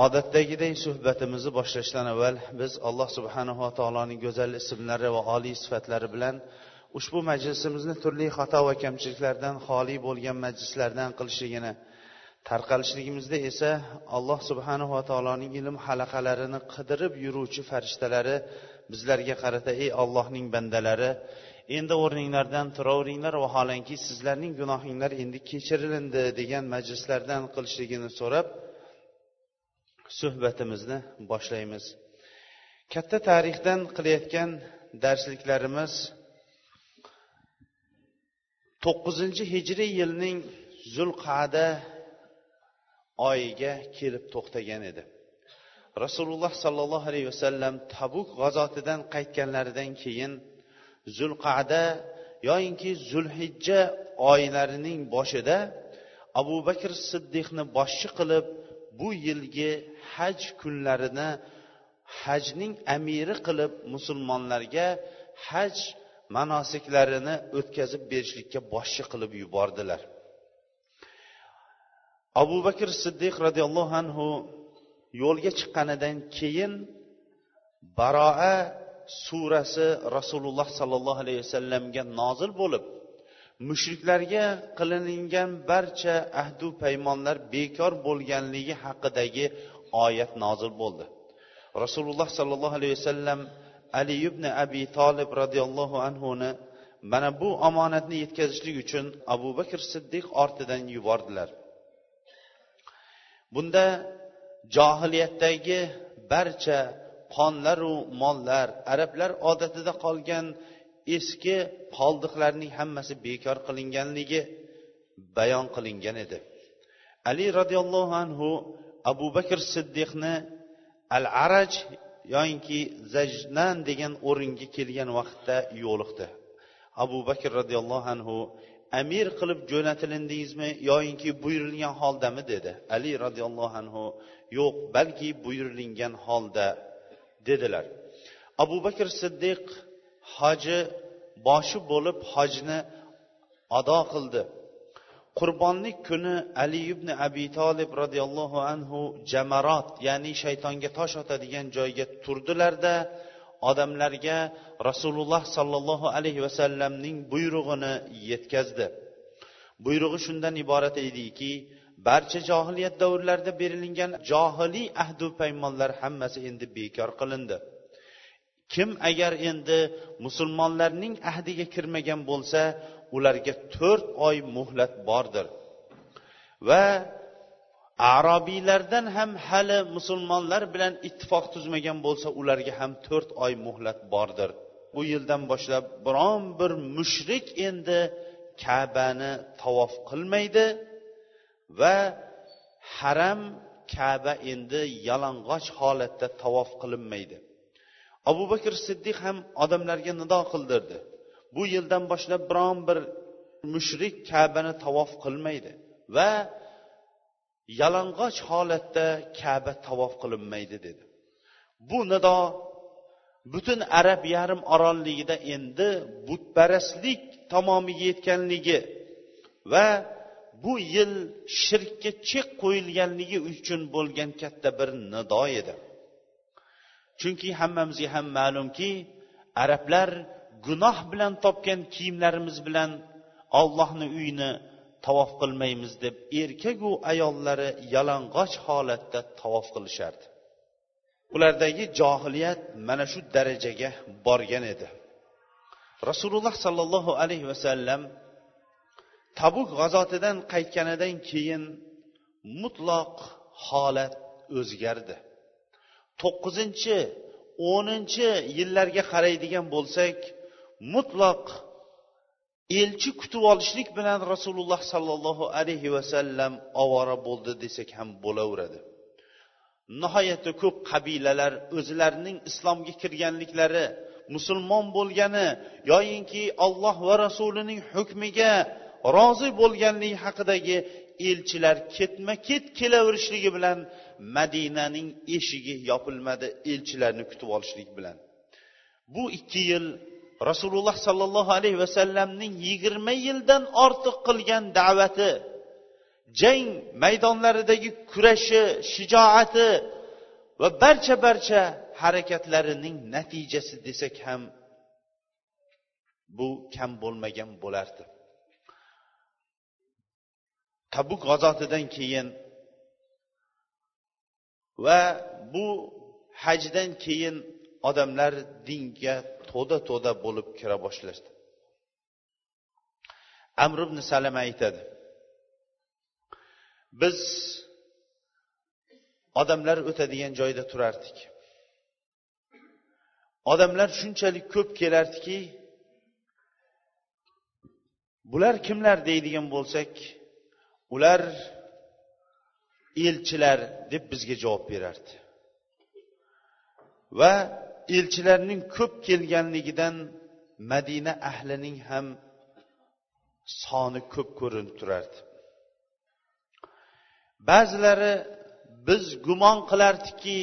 Odatdagidek suhbatimizni boshlashdan avval biz alloh subhanava taoloning go'zal ismlari va oliy sifatlari bilan ushbu majlisimizni turli xato va kamchiliklardan xoli bo'lgan majlislardan qilishligini tarqalishligimizda esa alloh subhanava taoloning ilm halaqalarini qidirib yuruvchi farishtalari bizlarga qarata ey ollohning bandalari endi o'rninglardan turaveringlar vaholanki sizlarning gunohinglar endi kechirilindi degan majlislardan qilishligini so'rab suhbatimizni boshlaymiz. Katta tarixdan qilayotgan darsliklarimiz to'qqizinchi hijriy yilning zulqada oyiga kelib to'xtagan edi. Rasululloh sollallohu alayhi vasallam tabuk g'azotidan qaytganlaridan keyin zulqada yoyinki zulhijja oylarining boshida abu bakr siddiqni boshchi qilib bu yilgi haj kunlarini hajning amiri qilib musulmonlarga haj manosiklarini o'tkazib berishlikka boshchi qilib yubordilar. Abu bakr siddiq roziyallohu anhu yo'lga chiqqanidan keyin baroa surasi rasululloh sollallohu alayhi vasallamga nozil bo'lib mushriklarga qilingan barcha ahdu paymonlar bekor bo'lganligi haqidagi oyat nozil bo'ldi. Rasululloh sollallohu alayhi vasallam ali ibn abi tolib roziyallohu anhuni mana bu omonatni yetkazishlik uchun abu bakr siddiq ortidan yubordilar. Bunda johiliyatdagi barcha qonlaru mollar arablar odatida qolgan eski qoldiqlarning hammasi bekor qilinganligi bayon qilingan edi. Ali roziyallohu anhu abu bakr siddiqni al araj yoinki zajnan degan o'ringa kelgan vaqtda yo'liqdi. Abu bakr roziyallohu anhu amir qilib jo'natilindingizmi yoyinki buyurilgan holdami? dedi. Ali roziyallohu anhu yo'q balki buyurilingan holda dedilar. Abu bakr siddiq hoji boshi bo'lib hojni ado qildi. Qurbonlik kuni ali ibn abi tolib roziyallohu anhu jamarot ya'ni shaytonga tosh otadigan joyga turdilarda odamlarga rasululloh sollallohu alayhi vasallamning buyrug'ini yetkazdi. Buyrug'i shundan iborat ediki barcha johiliyat davrlarida berilingan johiliy ahdu paymonlar hammasi endi bekor qilindi. Kim agar endi musulmonlarning ahdiga kirmagan bo'lsa ularga to'rt oy muhlat bordir. Va arobiylardan ham hali musulmonlar bilan ittifoq tuzmagan bo'lsa ularga ham to'rt oy muhlat bordir. Bu yildan boshlab biron bir mushrik endi kabani tavof qilmaydi va haram kaba endi yalang'och holatda tavof qilinmaydi. Abu bakr siddiq ham odamlarga nido qildirdi. Bu yildan boshlab biron bir mushrik kabani tavof qilmaydi va yalang'och holatda kaba tavof qilinmaydi dedi. Bu nido butun arab yarim orolligida endi butparastlik tamomiga yetganligi va bu yil shirkka chek qo'yilganligi uchun bo'lgan katta bir nido edi. Chunki hammamizga ham ma'lumki arablar gunoh bilan topgan kiyimlarimiz bilan ollohni uyini tavof qilmaymiz deb erkaku ayollari yalang'och holatda tavof qilishardi. Ulardagi johiliyat mana shu darajaga borgan edi. Rasululloh sollallohu alayhi vasallam tabuk g'azotidan qaytganidan keyin mutloq holat o'zgardi. To'qqizinchi o'ninchi yillarga qaraydigan bo'lsak mutloq elchi kutib olishlik bilan rasululloh sollallohu alayhi vasallam ovora bo'ldi desak ham bo'laveradi. Nihoyatda ko'p qabilalar o'zlarining islomga kirganliklari musulmon bo'lgani yoyinki olloh va rasulining hukmiga rozi bo'lganligi haqidagi elchilar ketma ket kelaverishligi bilan madinaning eshigi yopilmadi elchilarni kutib olishlik bilan. Bu ikki yil rasululloh sollallohu alayhi vasallamning yigirma yildan ortiq qilgan da'vati jang maydonlaridagi kurashi shijoati va barcha barcha harakatlarining natijasi desak ham bu kam bo'lmagan bo'lardi. Tabuk g'azotidan keyin va bu hajdan keyin odamlar dinga to'da to'da bo'lib kira boshlashdi. Amr ibn salama aytadi biz odamlar o'tadigan joyda turardik. Odamlar shunchalik ko'p kelardiki bular kimlar deydigan bo'lsak ular elchilar deb bizga javob berardi. Va elchilarning ko'p kelganligidan madina ahlining ham soni ko'p ko'rinib turardi. Ba'zilari biz gumon qilardikki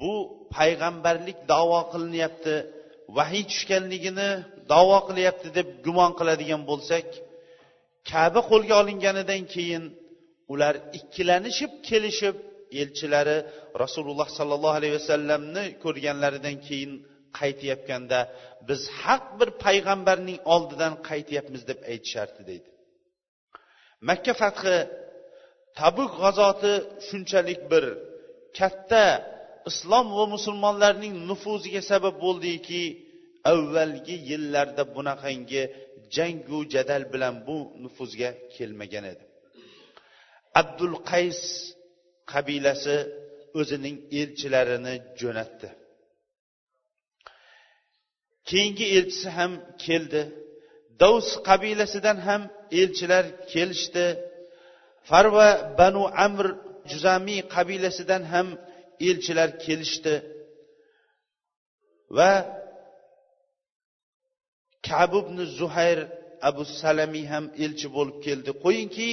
bu payg'ambarlik davo qilinyapti vahiy tushganligini davo qilyapti deb gumon qiladigan bo'lsak kaba qo'lga olinganidan keyin ular ikkilanishib kelishib elchilari rasululloh sollallohu alayhi vasallamni ko'rganlaridan keyin qaytayotganda biz haq bir payg'ambarning oldidan qaytyapmiz deb aytishardi deydi. Makka fathi tabuk g'azoti shunchalik bir katta islom va musulmonlarning nufuziga sabab bo'ldiki avvalgi yillarda bunaqangi jangu jadal bilan bu nufuzga kelmagan edi. Abdul qays qabilasi o'zining elchilarini jo'natdi. Keyingi elchisi ham keldi. Davs qabilasidan ham elchilar kelishdi. Farva banu amr juzamiy qabilasidan ham elchilar kelishdi. Va kabubni zuhayr abu salamiy ham elchi bo'lib keldi. Qo'yingki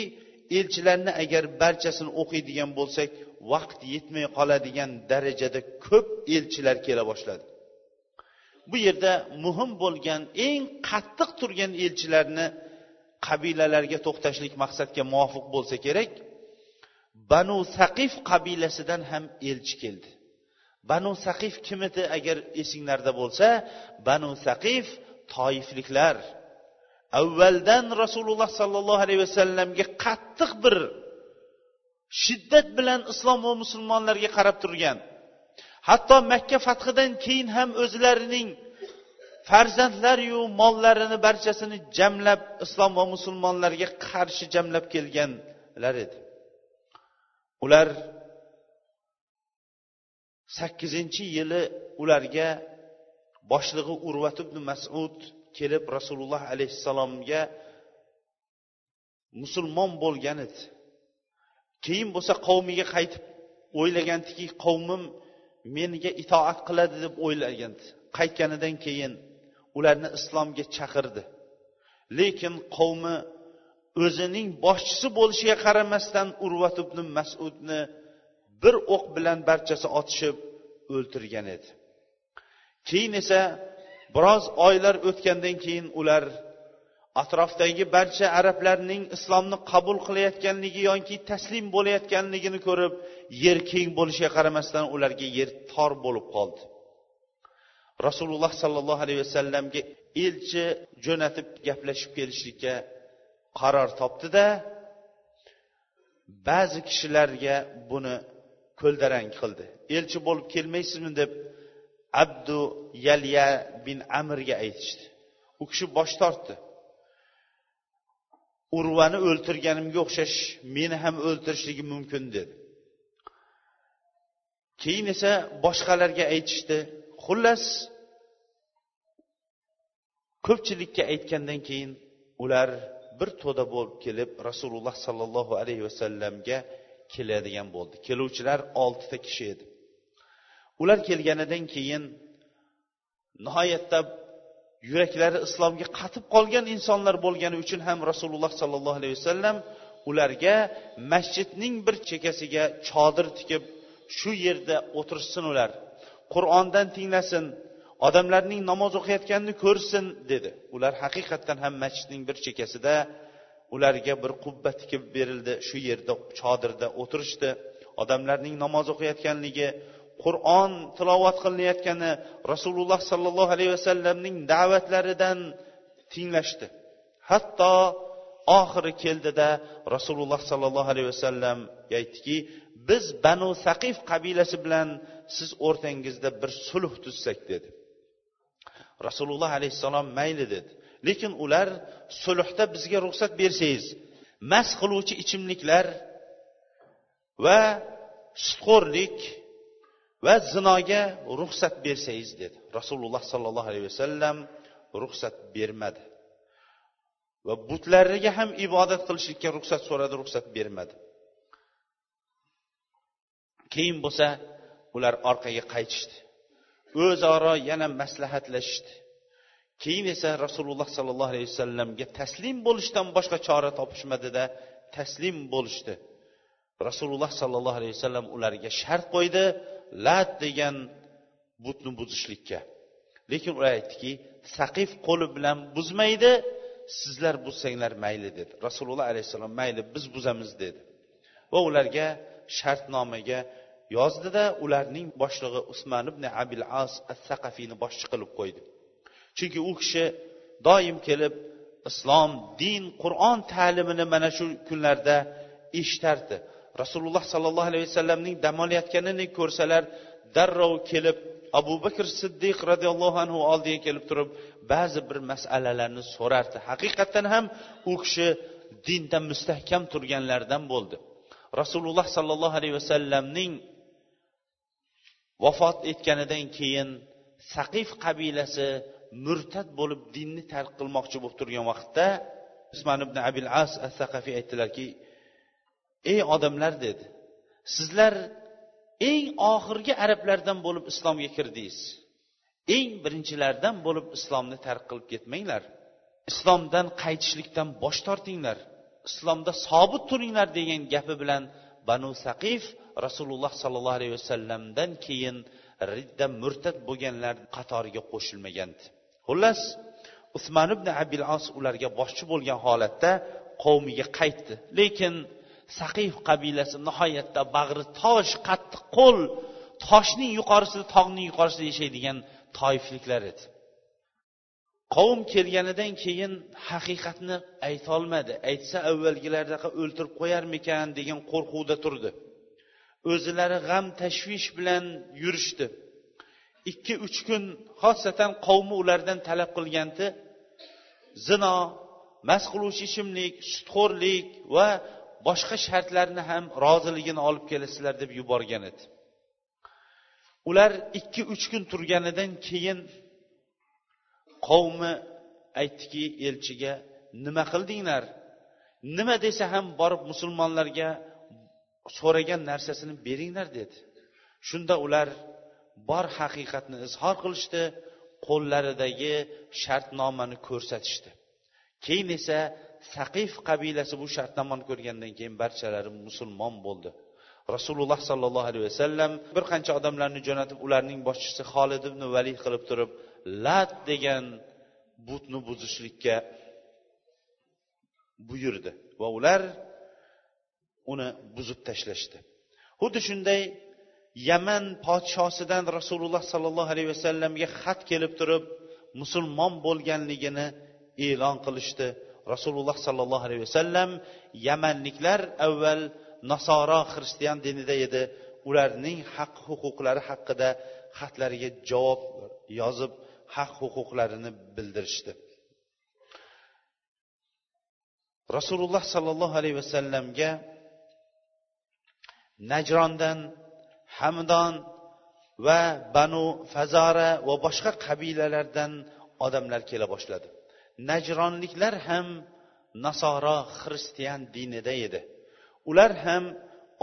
elchilarni agar barchasini o'qiydigan bo'lsak vaqt yetmay qoladigan darajada ko'p elchilar kela boshladi. Bu yerda muhim bo'lgan eng qattiq turgan elchilarni qabilalarga to'xtashlik maqsadga muvofiq bo'lsa kerak banu saqif qabilasidan ham elchi keldi. Banu saqif kim edi agar esinglarda bo'lsa banu saqif toifliklar. Avvaldan rasululloh sollallohu alayhi vasallamga qattiq bir shiddat bilan islom va musulmonlarga qarab turgan. Hatto makka fathidan keyin ham o'zlarining farzandlariyu mollarini barchasini jamlab islom va musulmonlarga qarshi jamlab kelganlar edi. Ular sakkizinchi yili ularga boshlig'i urvat ibn masud kelib rasululloh alayhissalomga musulmon bo'lgan edi. Keyin bo'lsa qavmiga qaytib o'ylagandiki qavmim menga itoat qiladi deb o'ylagan qaytganidan keyin ularni islomga chaqirdi. Lekin qavmi o'zining boshchisi bo'lishiga qaramasdan urvat ibn masudni bir o'q bilan barchasi otishib o'ltirgan edi. Keyin esa biroz oylar o'tgandan keyin ular atrofdagi barcha arablarning islomni qabul qilayotganligi yoki taslim bo'layotganligini ko'rib yer keng bo'lishiga qaramasdan ularga yer tor bo'lib qoldi. Rasululloh sollallohu alayhi vasallamga elchi jo'natib gaplashib kelishlikka qaror topdida ba'zi kishilarga buni ko'ldarang qildi. Elchi bo'lib kelmaysizmi? deb abdu yalya bin amirga aytishdi. U kishi bosh tortdi. Urvani o'ltirganimga o'xshash meni ham o'ltirishligi mumkin dedi. Keyin esa boshqalarga aytishdi. Xullas ko'pchilikka aytgandan keyin ular bir to'da bo'lib kelib rasululloh sollallohu alayhi vasallamga keladigan bo'ldi. Keluvchilar oltita kishi edi. Ular kelganidan keyin nihoyatda yuraklari islomga qatib qolgan insonlar bo'lgani uchun ham rasululloh sollallohu alayhi vasallam ularga masjidning bir chekkasiga chodir tikib shu yerda o'tirishsin ular qur'ondan tinglasin odamlarning namoz o'qiyotganini ko'rsin dedi. Ular haqiqatdan ham masjidning bir chekkasida ularga bir qubba tikib berildi shu yerda chodirda o'tirishdi. Odamlarning namoz o'qiyotganligi qur'on tilovat qilinayotgani rasululloh sollallohu alayhi vasallamning da'vatlaridan tinglashdi. Hatto oxiri keldida rasululloh sollallohu alayhi vasallam aytdiki biz banu saqif qabilasi bilan siz o'rtangizda bir sulh tuzsak dedi. Rasululloh alayhissalom mayli dedi. Lekin ular sulhda bizga ruxsat bersangiz mast qiluvchi ichimliklar va sutxo'rlik va zinoga ruxsat bersangiz dedi. Rasululloh sollallohu alayhi vasallam ruxsat bermadi. Va butlariga ham ibodat qilishlikka ruxsat so'radi ruxsat bermadi. Keyin bo'lsa ular orqaga qaytishdi. O'zaro yana maslahatlashishdi. Keyin esa rasululloh sollallohu alayhi vasallamga taslim bo'lishdan boshqa chora topishmadida taslim bo'lishdi. Rasululloh sollallohu alayhi vasallam ularga shart qo'ydi. Lat degan butni buzishlikka. Lekin ular aytdiki saqif qo'li bilan buzmaydi sizlar buzsanglar mayli dedi. Rasululloh alayhissalom mayli biz buzamiz dedi. Va ularga shartnomaga yozdida ularning boshlig'i usmon ibn abil as as saqafiyni boshchi qilib qo'ydi. Chunki u kishi doim kelib islom din qur'on ta'limini mana shu kunlarda eshitardi. Rasululloh sollallohu alayhi vasallamning dam olayotganini ko'rsalar darrov kelib abu bakr siddiq roziyallohu anhu oldiga kelib turib ba'zi bir masalalarni so'rardi. Haqiqatdan ham u kishi dinda mustahkam turganlardan bo'ldi. Rasululloh sollallohu alayhi vasallamning vafot etganidan keyin saqif qabilasi murtad bo'lib dinni tark qilmoqchi bo'lib turgan vaqtda usmon ibn abil as as saqafiy aytdilarki ey odamlar dedi sizlar eng oxirgi arablardan bo'lib islomga kirdingiz. Eng birinchilardan bo'lib islomni tark qilib ketmanglar. Islomdan qaytishlikdan bosh tortinglar. Islomda sobit turinglar degan gapi bilan banu saqif rasululloh sollallohu alayhi vasallamdan keyin ridda murtad bo'lganlar qatoriga qo'shilmagandi. Xullas usmon ibn abil os ularga boshchi bo'lgan holatda qavmiga qaytdi. Lekin saqif qabilasi nihoyatda bag'ri tosh qattiq qo'l toshning yuqorisida tog'ning yuqorisida yashaydigan toifliklar edi. Qavm kelganidan keyin haqiqatni aytolmadi. Aytsa avvalgilardaqa o'ltirib qo'yarmikan degan qo'rquvda turdi. O'zilari g'am tashvish bilan yurishdi. Ikki uch kun xosatan qavmi ulardan talab qilgandi. Zino mast qiluvchi ichimlik sutxo'rlik va boshqa shartlarni ham roziligini olib kelasizlar deb yuborgan edi. Ular ikki uch kun turganidan keyin qavmi aytdiki elchiga nima qildinglar? Nima desa ham borib musulmonlarga so'ragan narsasini beringlar dedi. Shunda ular bor haqiqatni izhor qilishdi qo'llaridagi shartnomani ko'rsatishdi. Keyin esa saqif qabilasi bu shartnomani ko'rgandan keyin barchalari musulmon bo'ldi. Rasululloh sollallohu alayhi vasallam bir qancha odamlarni jo'natib ularning boshchisi xolid ibn valid qilib turib lat degan butni buzishlikka buyurdi va ular uni buzib tashlashdi. Xuddi shunday yaman podshosidan rasululloh sollallohu alayhi vasallamga xat kelib turib musulmon bo'lganligini e'lon qilishdi. Rasululloh sollallohu alayhi vasallam yamanliklar avval nasoro xristian dinida edi. Ularning haq huquqlari haqida xatlariga javob yozib haq huquqlarini bildirishdi. Rasululloh sollallohu alayhi vasallamga najrondan hamdon va banu fazora va boshqa qabilalardan odamlar kela boshladi. Najronliklar ham nasoro xristian dinida edi. Ular ham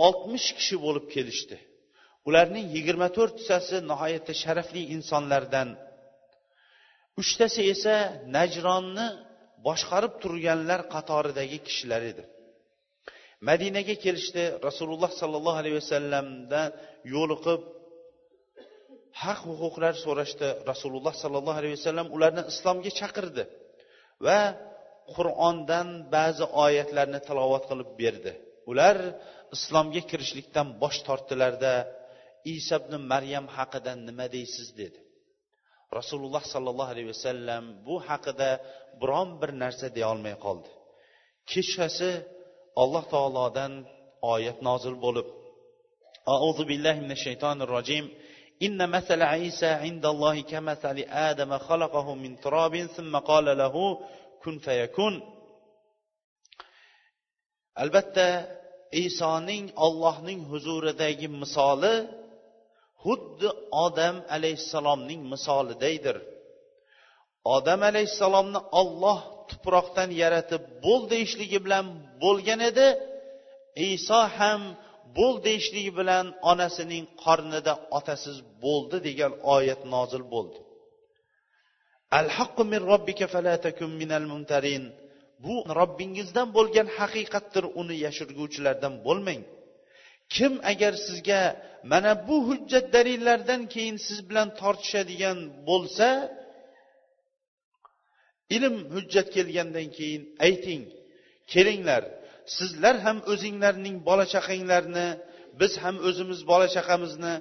oltmish kishi bo'lib kelishdi. Ularning yigirma to'rttasi nihoyatda sharafli insonlardan. Uchtasi esa najronni boshqarib turganlar qatoridagi kishilar edi. Madinaga kelishdi rasululloh sollallohu alayhi vasallamdan yo'liqib haq huquqlar so'rashdi. Rasululloh sollallohu alayhi vasallam ularni islomga chaqirdi. Va qur'ondan ba'zi oyatlarni tilovat qilib berdi. Ular islomga kirishlikdan bosh tortdilarda iso ibn maryam haqida nima deysiz dedi. Rasululloh sollallohu alayhi vasallam bu haqida biron bir narsa deyolmay qoldi. Kechasi alloh taolodan oyat nozil bo'lib auzu billahi minash shaytonir rojim. إن مثل عيسى عند الله كمثل آدم خلقه من تراب ثم قال له كن فيكون albatta isoning ollohning huzuridagi misoli xuddi odam alayhissalomning misolidaydir odam alayhissalomni olloh tuproqdan yaratib bo'l deyishligi bilan bo'lgan edi iso ham bo'l deyishligi bilan onasining qornida otasiz bo'ldi degan oyat nozil bo'ldi. Al min robbika fala minal mumtarin. Bu robbingizdan bo'lgan haqiqatdir uni yashirguvchilardan bo'lmang. Kim agar sizga mana bu hujjat dalillardan keyin siz bilan tortishadigan bo'lsa ilm hujjat kelgandan keyin ayting kelinglar sizlar ham o'zinglarning bola chaqanglarni biz ham o'zimiz bola chaqamizni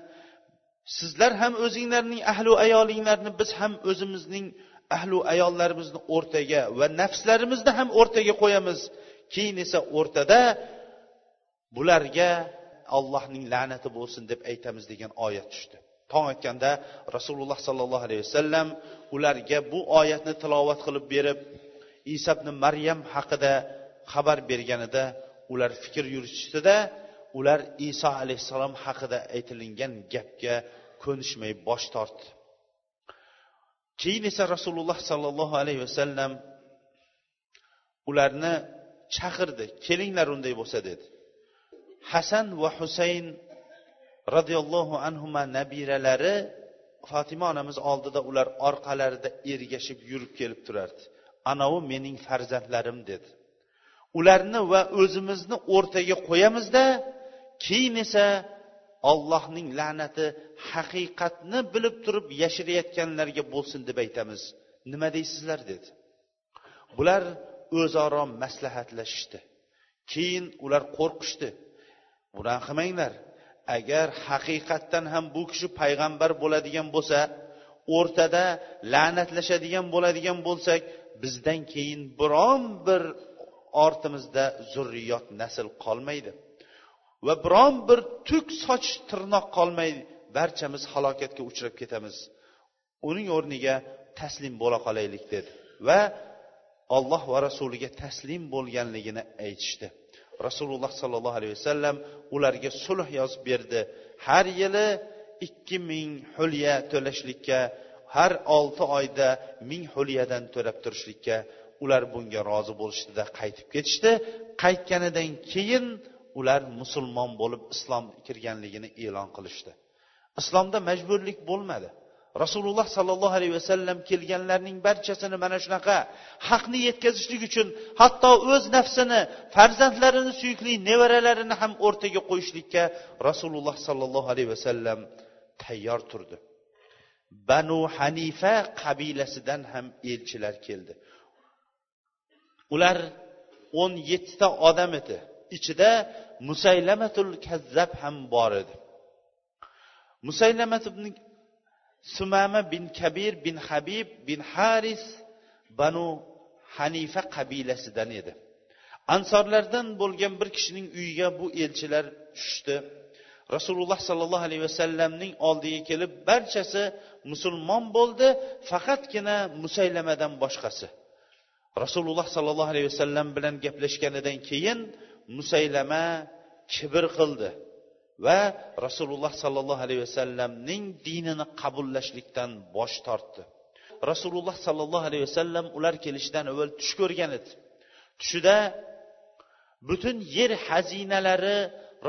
sizlar ham o'zinglarning ahlu ayolinglarni biz ham o'zimizning ahlu ayollarimizni o'rtaga va nafslarimizni ham o'rtaga qo'yamiz. Keyin esa o'rtada bularga allohning la'nati bo'lsin deb aytamiz degan oyat tushdi. Tong otganda rasululloh sollallohu alayhi vasallam ularga bu oyatni tilovat qilib berib isabni ibn maryam haqida xabar berganida ular fikr yurishdida ular iso alayhissalom haqida aytilingan gapga ko'nishmay bosh tortdi. Keyin esa rasululloh sollallohu alayhi vasallam ularni chaqirdi kelinglar unday bo'lsa dedi. Hasan va husayn roziyallohu anhu nabiralari fotima onamiz oldida ular orqalarida ergashib yurib kelib turardi. Anavi mening farzandlarim dedi. Ularni va o'zimizni o'rtaga qo'yamizda keyin esa ollohning la'nati haqiqatni bilib turib yashirayotganlarga bo'lsin deb aytamiz. Nima deysizlar dedi. Bular o'zaro maslahatlashishdi. Keyin ular qo'rqishdi. Bunaqa qilmanglar. Agar haqiqatdan ham bu kishi payg'ambar bo'ladigan bo'lsa o'rtada la'natlashadigan bo'ladigan bo'lsak bizdan keyin biron bir ortimizda zurriyot nasl qolmaydi. Va biron bir tuk soch tirnoq qolmaydi barchamiz halokatga uchrab ketamiz. Uning o'rniga taslim bo'la qolaylik dedi. Va olloh va rasuliga taslim bo'lganligini aytishdi. Rasululloh sollallohu alayhi vasallam ularga sulh yozib berdi. Har yili ikki ming hulya to'lashlikka har olti oyda ming hulyadan to'lab turishlikka ular bunga rozi bo'lishdida qaytib ketishdi. Qaytganidan keyin ular musulmon bo'lib islom kirganligini e'lon qilishdi. Islomda majburlik bo'lmadi. Rasululloh sollallohu alayhi vasallam kelganlarning barchasini mana shunaqa haqni yetkazishlik uchun hatto o'z nafsini farzandlarini suyukli nevaralarini ham o'rtaga qo'yishlikka rasululloh sollallohu alayhi vasallam tayyor turdi. Banu hanifa qabilasidan ham elchilar keldi. Ular o'n yettita odam edi. Ichida musaylamatul kazzab ham bor edi. Musaylamat ibn sumama bin kabir bin habib bin haris banu hanifa qabilasidan edi. Ansorlardan bo'lgan bir kishining uyiga bu elchilar tushdi. Rasululloh sollallohu alayhi vasallamning oldiga kelib barchasi musulmon bo'ldi faqatgina musaylamadan boshqasi. Rasululloh sollallohu alayhi vasallam bilan gaplashganidan keyin musaylama kibr qildi va rasululloh sollallohu alayhi vasallamning dinini qabullashlikdan bosh tortdi. Rasululloh sollallohu alayhi vasallam ular kelishidan avval tush ko'rgan edi. Tushida butun yer xazinalari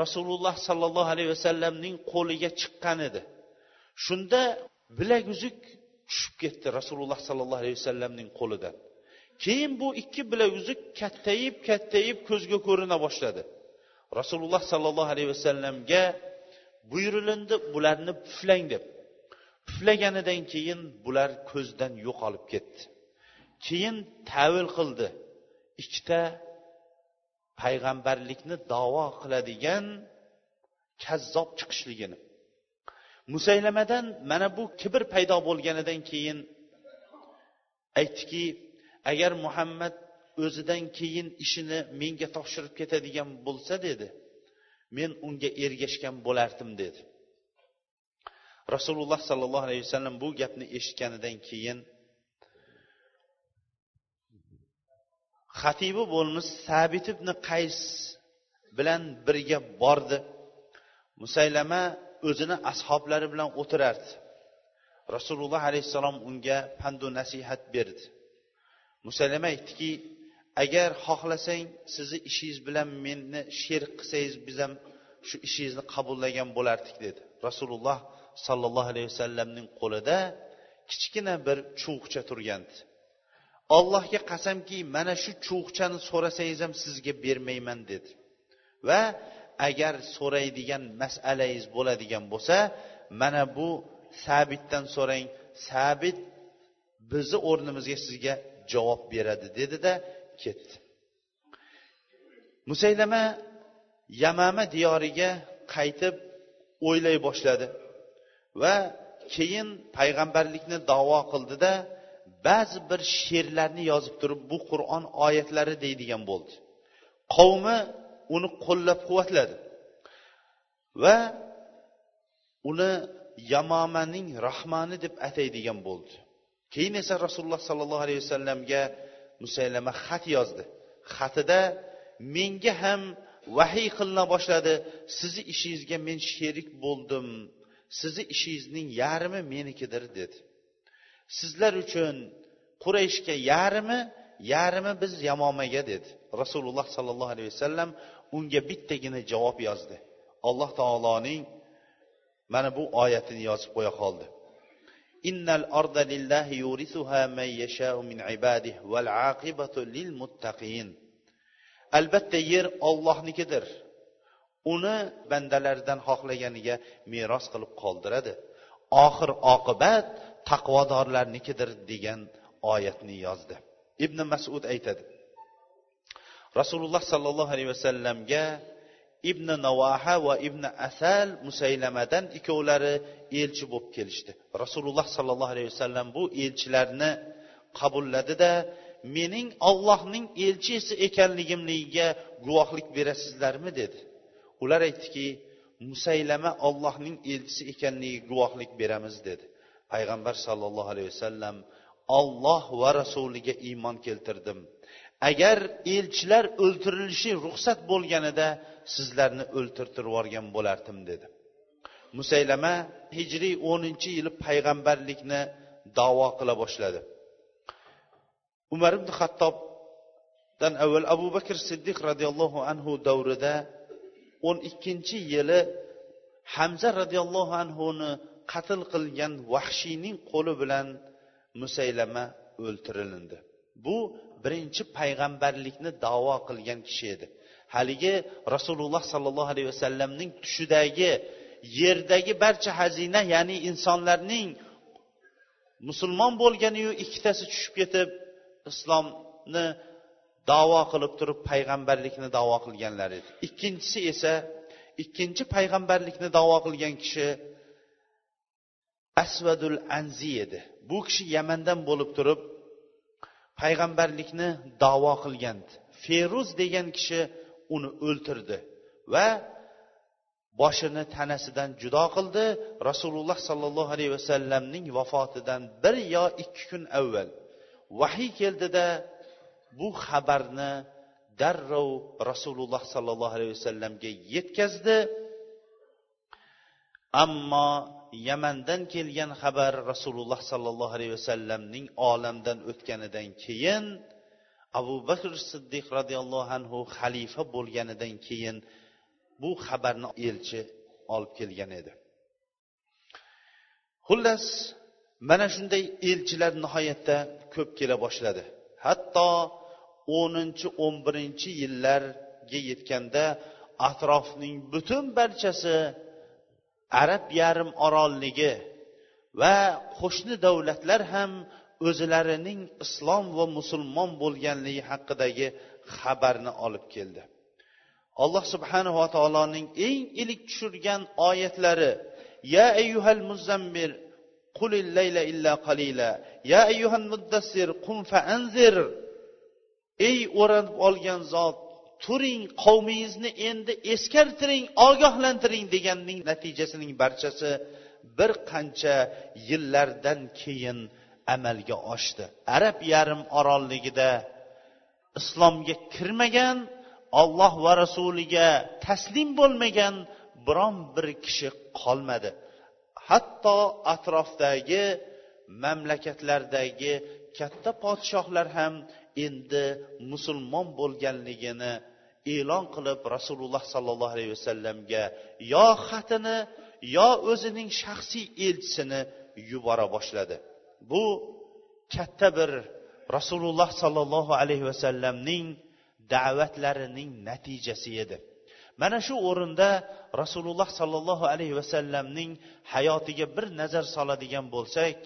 rasululloh sollallohu alayhi vasallamning qo'liga chiqqan edi. Shunda bilaguzuk tushib ketdi rasululloh sollallohu alayhi vasallamning qo'lidan. Keyin bu ikki bilaguzi kattayib kattayib ko'zga ko'rina boshladi. Rasululloh sollallohu alayhi vasallamga buyurilindi bularni puflang deb. Puflaganidan keyin bular ko'zdan yo'qolib ketdi. Keyin tavil qildi. Ikkita payg'ambarlikni davo qiladigan kazzob chiqishligini. Musaylamadan mana bu kibr paydo bo'lganidan keyin aytdiki agar muhammad o'zidan keyin ishini menga topshirib ketadigan bo'lsa dedi men unga ergashgan bo'lardim dedi. Rasululloh sollallohu alayhi vasallam bu gapni eshitganidan keyin xatibi bo'lmish sabit ibn qays bilan birga bordi. Musaylama o'zini ashoblari bilan o'tirardi. Rasululloh alayhissalom unga pandu nasihat berdi. Musallama aytdiki agar xohlasang sizni ishingiz bilan meni sherik qilsangiz biz ham shu ishingizni qabullagan bo'lardik dedi. Rasululloh sollallohu alayhi vasallamning qo'lida kichkina bir cho'g'cha turgandi. Allohga qasamki mana shu cho'g'chani so'rasangiz ham sizga bermayman dedi. Va agar so'raydigan masalangiz bo'ladigan bo'lsa mana bu sabitdan so'rang. Sabit bizni o'rnimizga sizga javob beradi dedida ketdi. Musaylama yamama diyoriga qaytib o'ylay boshladi va keyin payg'ambarlikni davo qildida ba'zi bir she'rlarni yozib turib bu qur'on oyatlari deydigan bo'ldi. Qavmi uni qo'llab quvvatladi va uni yamomaning rahmoni deb ataydigan bo'ldi. Keyin esa rasululloh sollallohu alayhi vasallamga musaylama xat yozdi. Xatida menga ham vahiy qilina boshladi. Sizni ishingizga men sherik bo'ldim. Sizni ishingizning yarmi menikidir dedi. Sizlar uchun qurayshga yarmi yarmi biz yamomaga dedi. Rasululloh sollallohu alayhi vasallam unga bittagina javob yozdi. Alloh taoloning mana bu oyatini yozib qo'ya qoldi. Innal arda lillahi yurisuha man yashau min ibadihi val aqibatu lil muttaqin. Albatta yer ollohnikidir uni bandalaridan xohlaganiga meros qilib qoldiradi. Oxir oqibat taqvodorlarnikidir degan oyatni yozdi. Ibn masud aytadi rasululloh sollallohu alayhi vasallamga ibn navoha va ibn asal musaylamadan ikkovlari elchi bo'lib kelishdi. Rasululloh sollallohu alayhi vasallam bu elchilarni qabulladida mening ollohning elchisi ekanligimligiga guvohlik berasizlarmi? dedi. Ular aytdiki musaylama ollohning elchisi ekanligiga guvohlik beramiz dedi. Payg'ambar sollallohu alayhi vasallam olloh va rasuliga iymon keltirdim. Agar elchilar o'ltirilishi ruxsat bo'lganida sizlarni o'ltirtirib yuborgan bo'lardim dedi. Musaylama hijriy o'ninchi yili payg'ambarlikni davo qila boshladi. Umar ibn hattobdan avval abu bakr siddiq roziyallohu anhu davrida o'n ikkinchi yili hamza roziyallohu anhuni qatl qilgan vahshiyning qo'li bilan musaylama o'ltirilindi. Bu birinchi payg'ambarlikni davo qilgan kishi edi. Haligi rasululloh sollallohu alayhi vasallamning tushidagi yerdagi barcha xazina ya'ni insonlarning musulmon bo'lganiyu ikkitasi tushib ketib islomni davo qilib turib payg'ambarlikni davo qilganlar edi. Ikkinchisi esa ikkinchi payg'ambarlikni davo qilgan kishi asvadul anzi edi. Bu kishi yamandan bo'lib turib payg'ambarlikni davo qilgan feruz degan kishi uni o'ltirdi va boshini tanasidan judo qildi. Rasululloh sollallohu alayhi vasallamning vafotidan bir yo ikki kun avval vahiy keldida bu xabarni darrov rasululloh sollallohu alayhi vasallamga yetkazdi. Ammo yamandan kelgan xabar rasululloh sollallohu alayhi vasallamning olamdan o'tganidan keyin abu bakr siddiq roziyallohu anhu xalifa bo'lganidan keyin bu xabarni elchi olib kelgan edi. Xullas mana shunday elchilar nihoyatda ko'p kela boshladi. Hatto o'ninchi o'n birinchi yillarga yetganda atrofning butun barchasi arab yarim orolligi va qo'shni davlatlar ham o'zilarining islom va musulmon bo'lganligi haqidagi xabarni olib keldi. Alloh subhanava taoloning eng ilik tushirgan oyatlari ya ayyuhal muzzammil qulil layla illa qalila ya ayyuhal muddassir qum fa anzir ey o'ranib olgan zot turing qavmingizni endi eskartiring ogohlantiring deganning natijasining barchasi bir qancha yillardan keyin amalga oshdi. Arab yarim orolligida islomga kirmagan olloh va rasuliga taslim bo'lmagan biron bir kishi qolmadi. Hatto atrofdagi mamlakatlardagi katta podshohlar ham endi musulmon bo'lganligini e'lon qilib rasululloh sollallohu alayhi vasallamga yo xatini yo o'zining shaxsiy elchisini yubora boshladi. Bu katta bir rasululloh sollallohu alayhi vasallamning da'vatlarining natijasi edi. Mana shu o'rinda rasululloh sollallohu alayhi vasallamning hayotiga bir nazar soladigan bo'lsak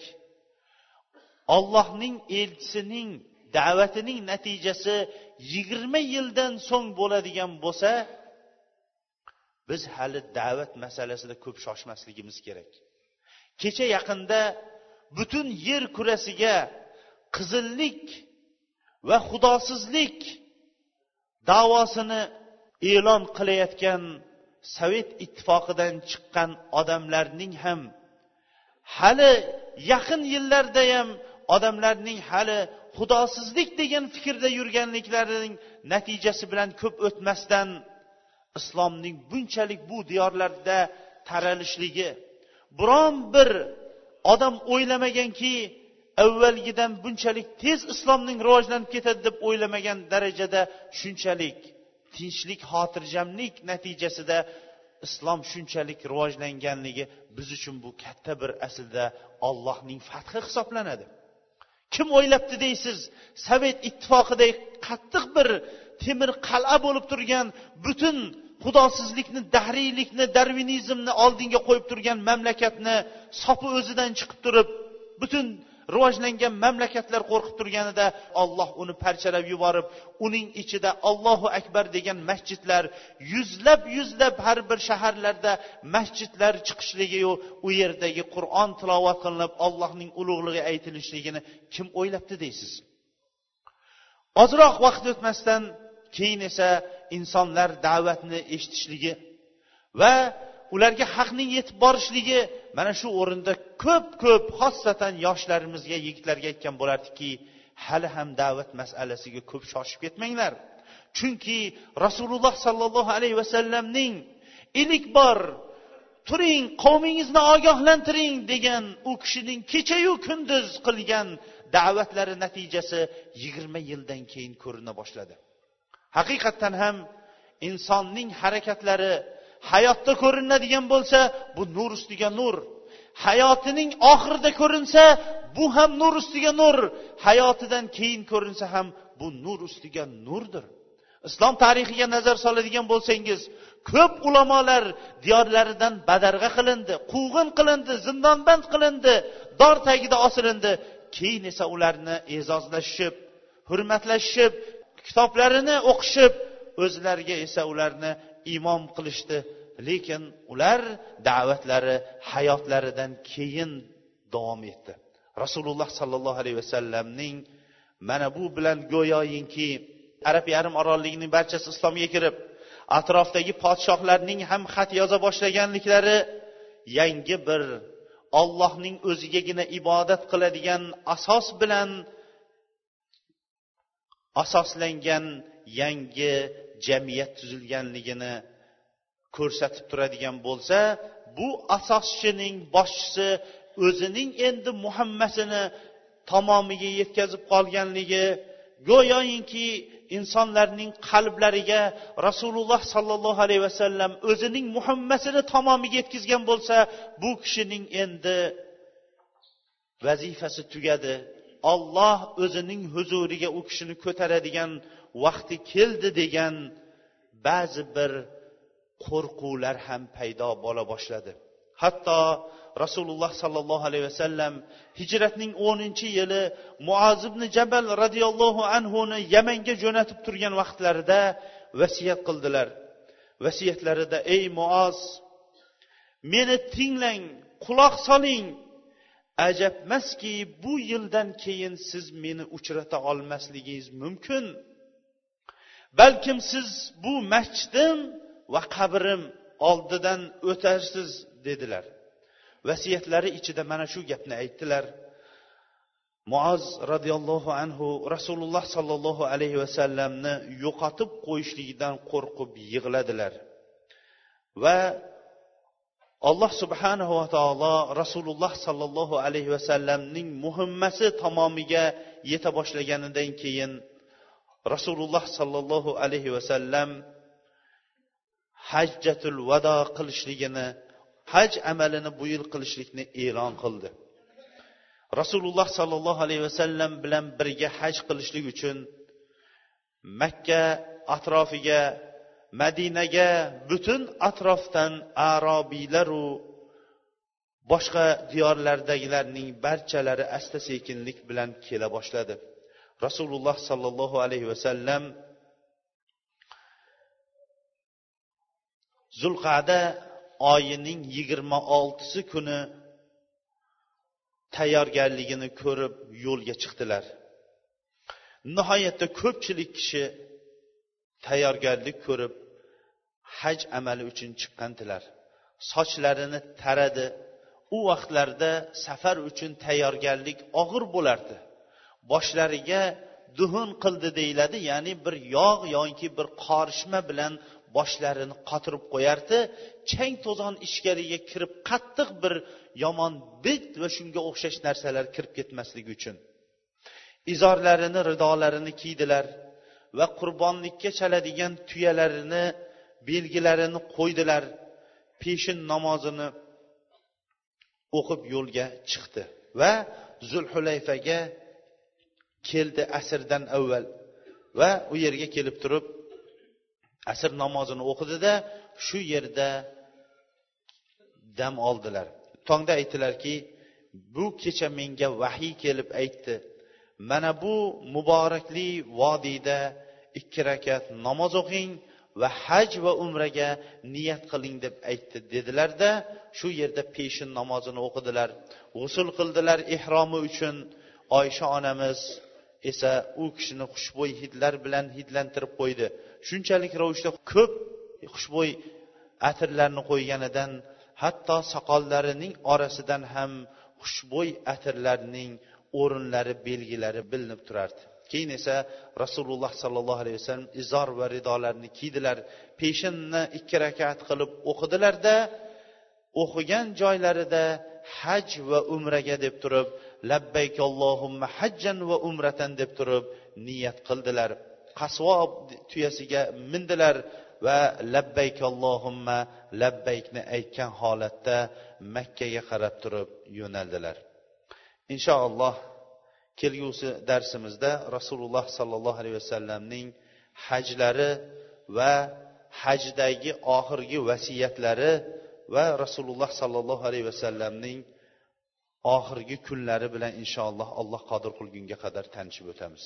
ollohning elchisining da'vatining natijasi yigirma yildan so'ng bo'ladigan bo'lsa biz hali da'vat masalasida ko'p shoshmasligimiz kerak. Kecha yaqinda butun yer kurasiga qizillik va xudosizlik davosini e'lon qilayotgan sovet ittifoqidan chiqqan odamlarning ham hali yaqin yillarda ham odamlarning hali xudosizlik degan fikrda yurganliklarining natijasi bilan ko'p o'tmasdan islomning bunchalik bu diyorlarda taralishligi biron bir odam o'ylamaganki avvalgidan bunchalik tez islomning rivojlanib ketadi deb o'ylamagan darajada shunchalik tinchlik xotirjamlik natijasida islom shunchalik rivojlanganligi biz uchun bu katta bir aslida ollohning fathi hisoblanadi. Kim o'ylabdi deysiz sovet ittifoqiday qattiq bir temir qal'a bo'lib turgan butun xudosizlikni dahriylikni darvinizmni oldinga qo'yib turgan mamlakatni sopi o'zidan chiqib turib butun rivojlangan mamlakatlar qo'rqib turganida olloh uni parchalab yuborib uning ichida ollohu akbar degan masjidlar yuzlab yuzlab har bir shaharlarda masjidlar chiqishligiyu u yerdagi qur'on tilovat qilinib allohning ulug'ligi aytilishligini kim o'ylabdi deysiz? Ozroq vaqt o'tmasdan keyin esa insonlar da'vatni eshitishligi va ularga haqning yetib borishligi mana shu o'rinda ko'p ko'p xossatan yoshlarimizga yigitlarga aytgan bo'lardikki hali ham da'vat masalasiga ko'p shoshib ketmanglar. Chunki rasululloh sollallohu alayhi vasallamning ilk bor turing qavmingizni ogohlantiring degan u kishining kechayu kunduz qilgan da'vatlari natijasi yigirma yildan keyin ko'rina boshladi. Haqiqatdan ham insonning harakatlari hayotda ko'rinadigan bo'lsa bu nur ustiga nur. Hayotining oxirida ko'rinsa bu ham nur ustiga nur. Hayotidan keyin ko'rinsa ham bu nur ustiga nurdir. Islom tarixiga nazar soladigan bo'lsangiz ko'p ulamolar diyorlaridan badarg'a qilindi quvg'in qilindi zindonband qilindi dor tagida osilindi. Keyin esa ularni e'zozlashib hurmatlashib kitoblarini o'qishib o'zlariga esa ularni imom qilishdi. Lekin ular da'vatlari hayotlaridan keyin davom etdi. Rasululloh sollallohu alayhi vasallamning mana bu bilan go'yoyinki arab yarim orolligining barchasi islomga kirib atrofdagi podshohlarning ham xat yoza boshlaganliklari yangi bir ollohning o'zigagina ibodat qiladigan asos bilan asoslangan yangi jamiyat tuzilganligini ko'rsatib turadigan bo'lsa bu asoschining boshchisi o'zining endi muhammasini tamomiga yetkazib qolganligi go'yoyinki insonlarning qalblariga rasululloh sollallohu alayhi vasallam o'zining muhammasini tamomiga yetkazgan bo'lsa bu kishining endi vazifasi tugadi. Olloh o'zining huzuriga u kishini ko'taradigan vaqti keldi degan ba'zi bir qo'rquvlar ham paydo bo'la boshladi. Hatto rasululloh sollallohu alayhi vasallam hijratning o'ninchi yili muoz ibn jabal roziyallohu anhuni yamanga jo'natib turgan vaqtlarida vasiyat qildilar. Vasiyatlarida ey muoz meni tinglang quloq soling ajabmaski bu yildan keyin siz meni uchrata olmasligingiz mumkin. Balkim siz bu masjidim va qabrim oldidan o'tarsiz dedilar. Vasiyatlari ichida mana shu gapni aytdilar. Muoz roziyallohu anhu rasululloh sollallohu alayhi vasallamni yo'qotib qo'yishligidan qo'rqib yig'ladilar. Va alloh subhanahu va taolo rasululloh sollallohu alayhi vasallamning muhimmasi tamomiga yeta boshlaganidan keyin rasululloh sollallohu alayhi vasallam hajjatul vado qilishligini haj amalini bu yil qilishlikni e'lon qildi. Rasululloh sollallohu alayhi vasallam bilan birga haj qilishlik uchun makka atrofiga madinaga butun atrofdan arobiylaru boshqa diyorlardagilarning barchalari asta sekinlik bilan kela boshladi. Rasululloh sollallohu alayhi vasallam zulqada oyining yigirma oltisi kuni tayyorgarligini ko'rib yo'lga chiqdilar. Nihoyatda ko'pchilik kishi tayyorgarlik ko'rib haj amali uchun chiqqandilar. Sochlarini taradi. U vaqtlarda safar uchun tayyorgarlik og'ir bo'lardi. Boshlariga duhun qildi deyiladi ya'ni bir yog' yoki bir qorishma bilan boshlarini qotirib qo'yardi. Chang to'zon ichkariga kirib qattiq bir yomon bit va shunga o'xshash narsalar kirib ketmasligi uchun. Izorlarini ridolarini kiydilar va qurbonlikka chaladigan tuyalarini belgilarini qo'ydilar. Peshin namozini o'qib yo'lga chiqdi va zulhulayfaga keldi asrdan avval va u yerga kelib turib asr namozini o'qidida shu yerda dam oldilar. Tongda aytdilarki bu kecha menga vahiy kelib aytdi. Mana bu muborakli vodiyda ikki rakat namoz o'qing va haj va umraga niyat qiling deb aytdi dedilarda shu yerda peshin namozini o'qidilar g'usul qildilar ehromi uchun. Oysha onamiz esa u kishini xushbo'y hidlar bilan hidlantirib qo'ydi. Shunchalik ravishda ko'p xushbo'y atirlarni qo'yganidan hatto soqollarining orasidan ham xushbo'y atirlarning o'rinlari belgilari bilinib turardi. Keyin esa rasululloh sollallohu alayhi vasallam izor va ridolarni kiydilar. Peshinni ikki rakat qilib o'qidilarda o'qigan joylarida haj va umraga deb turib labbayk allohumma hajjan va umratan deb turib niyat qildilar. Qasvo tuyasiga mindilar va labbayk allohumma labbaykni aytgan holatda makkaga qarab turib yo'naldilar. Inshaalloh kelgusi darsimizda rasululloh sollallohu alayhi vasallamning hajlari va hajdagi oxirgi vasiyatlari va rasululloh sollallohu alayhi vasallamning oxirgi kunlari bilan inshaalloh alloh qodir qilgunga qadar tanishib o'tamiz.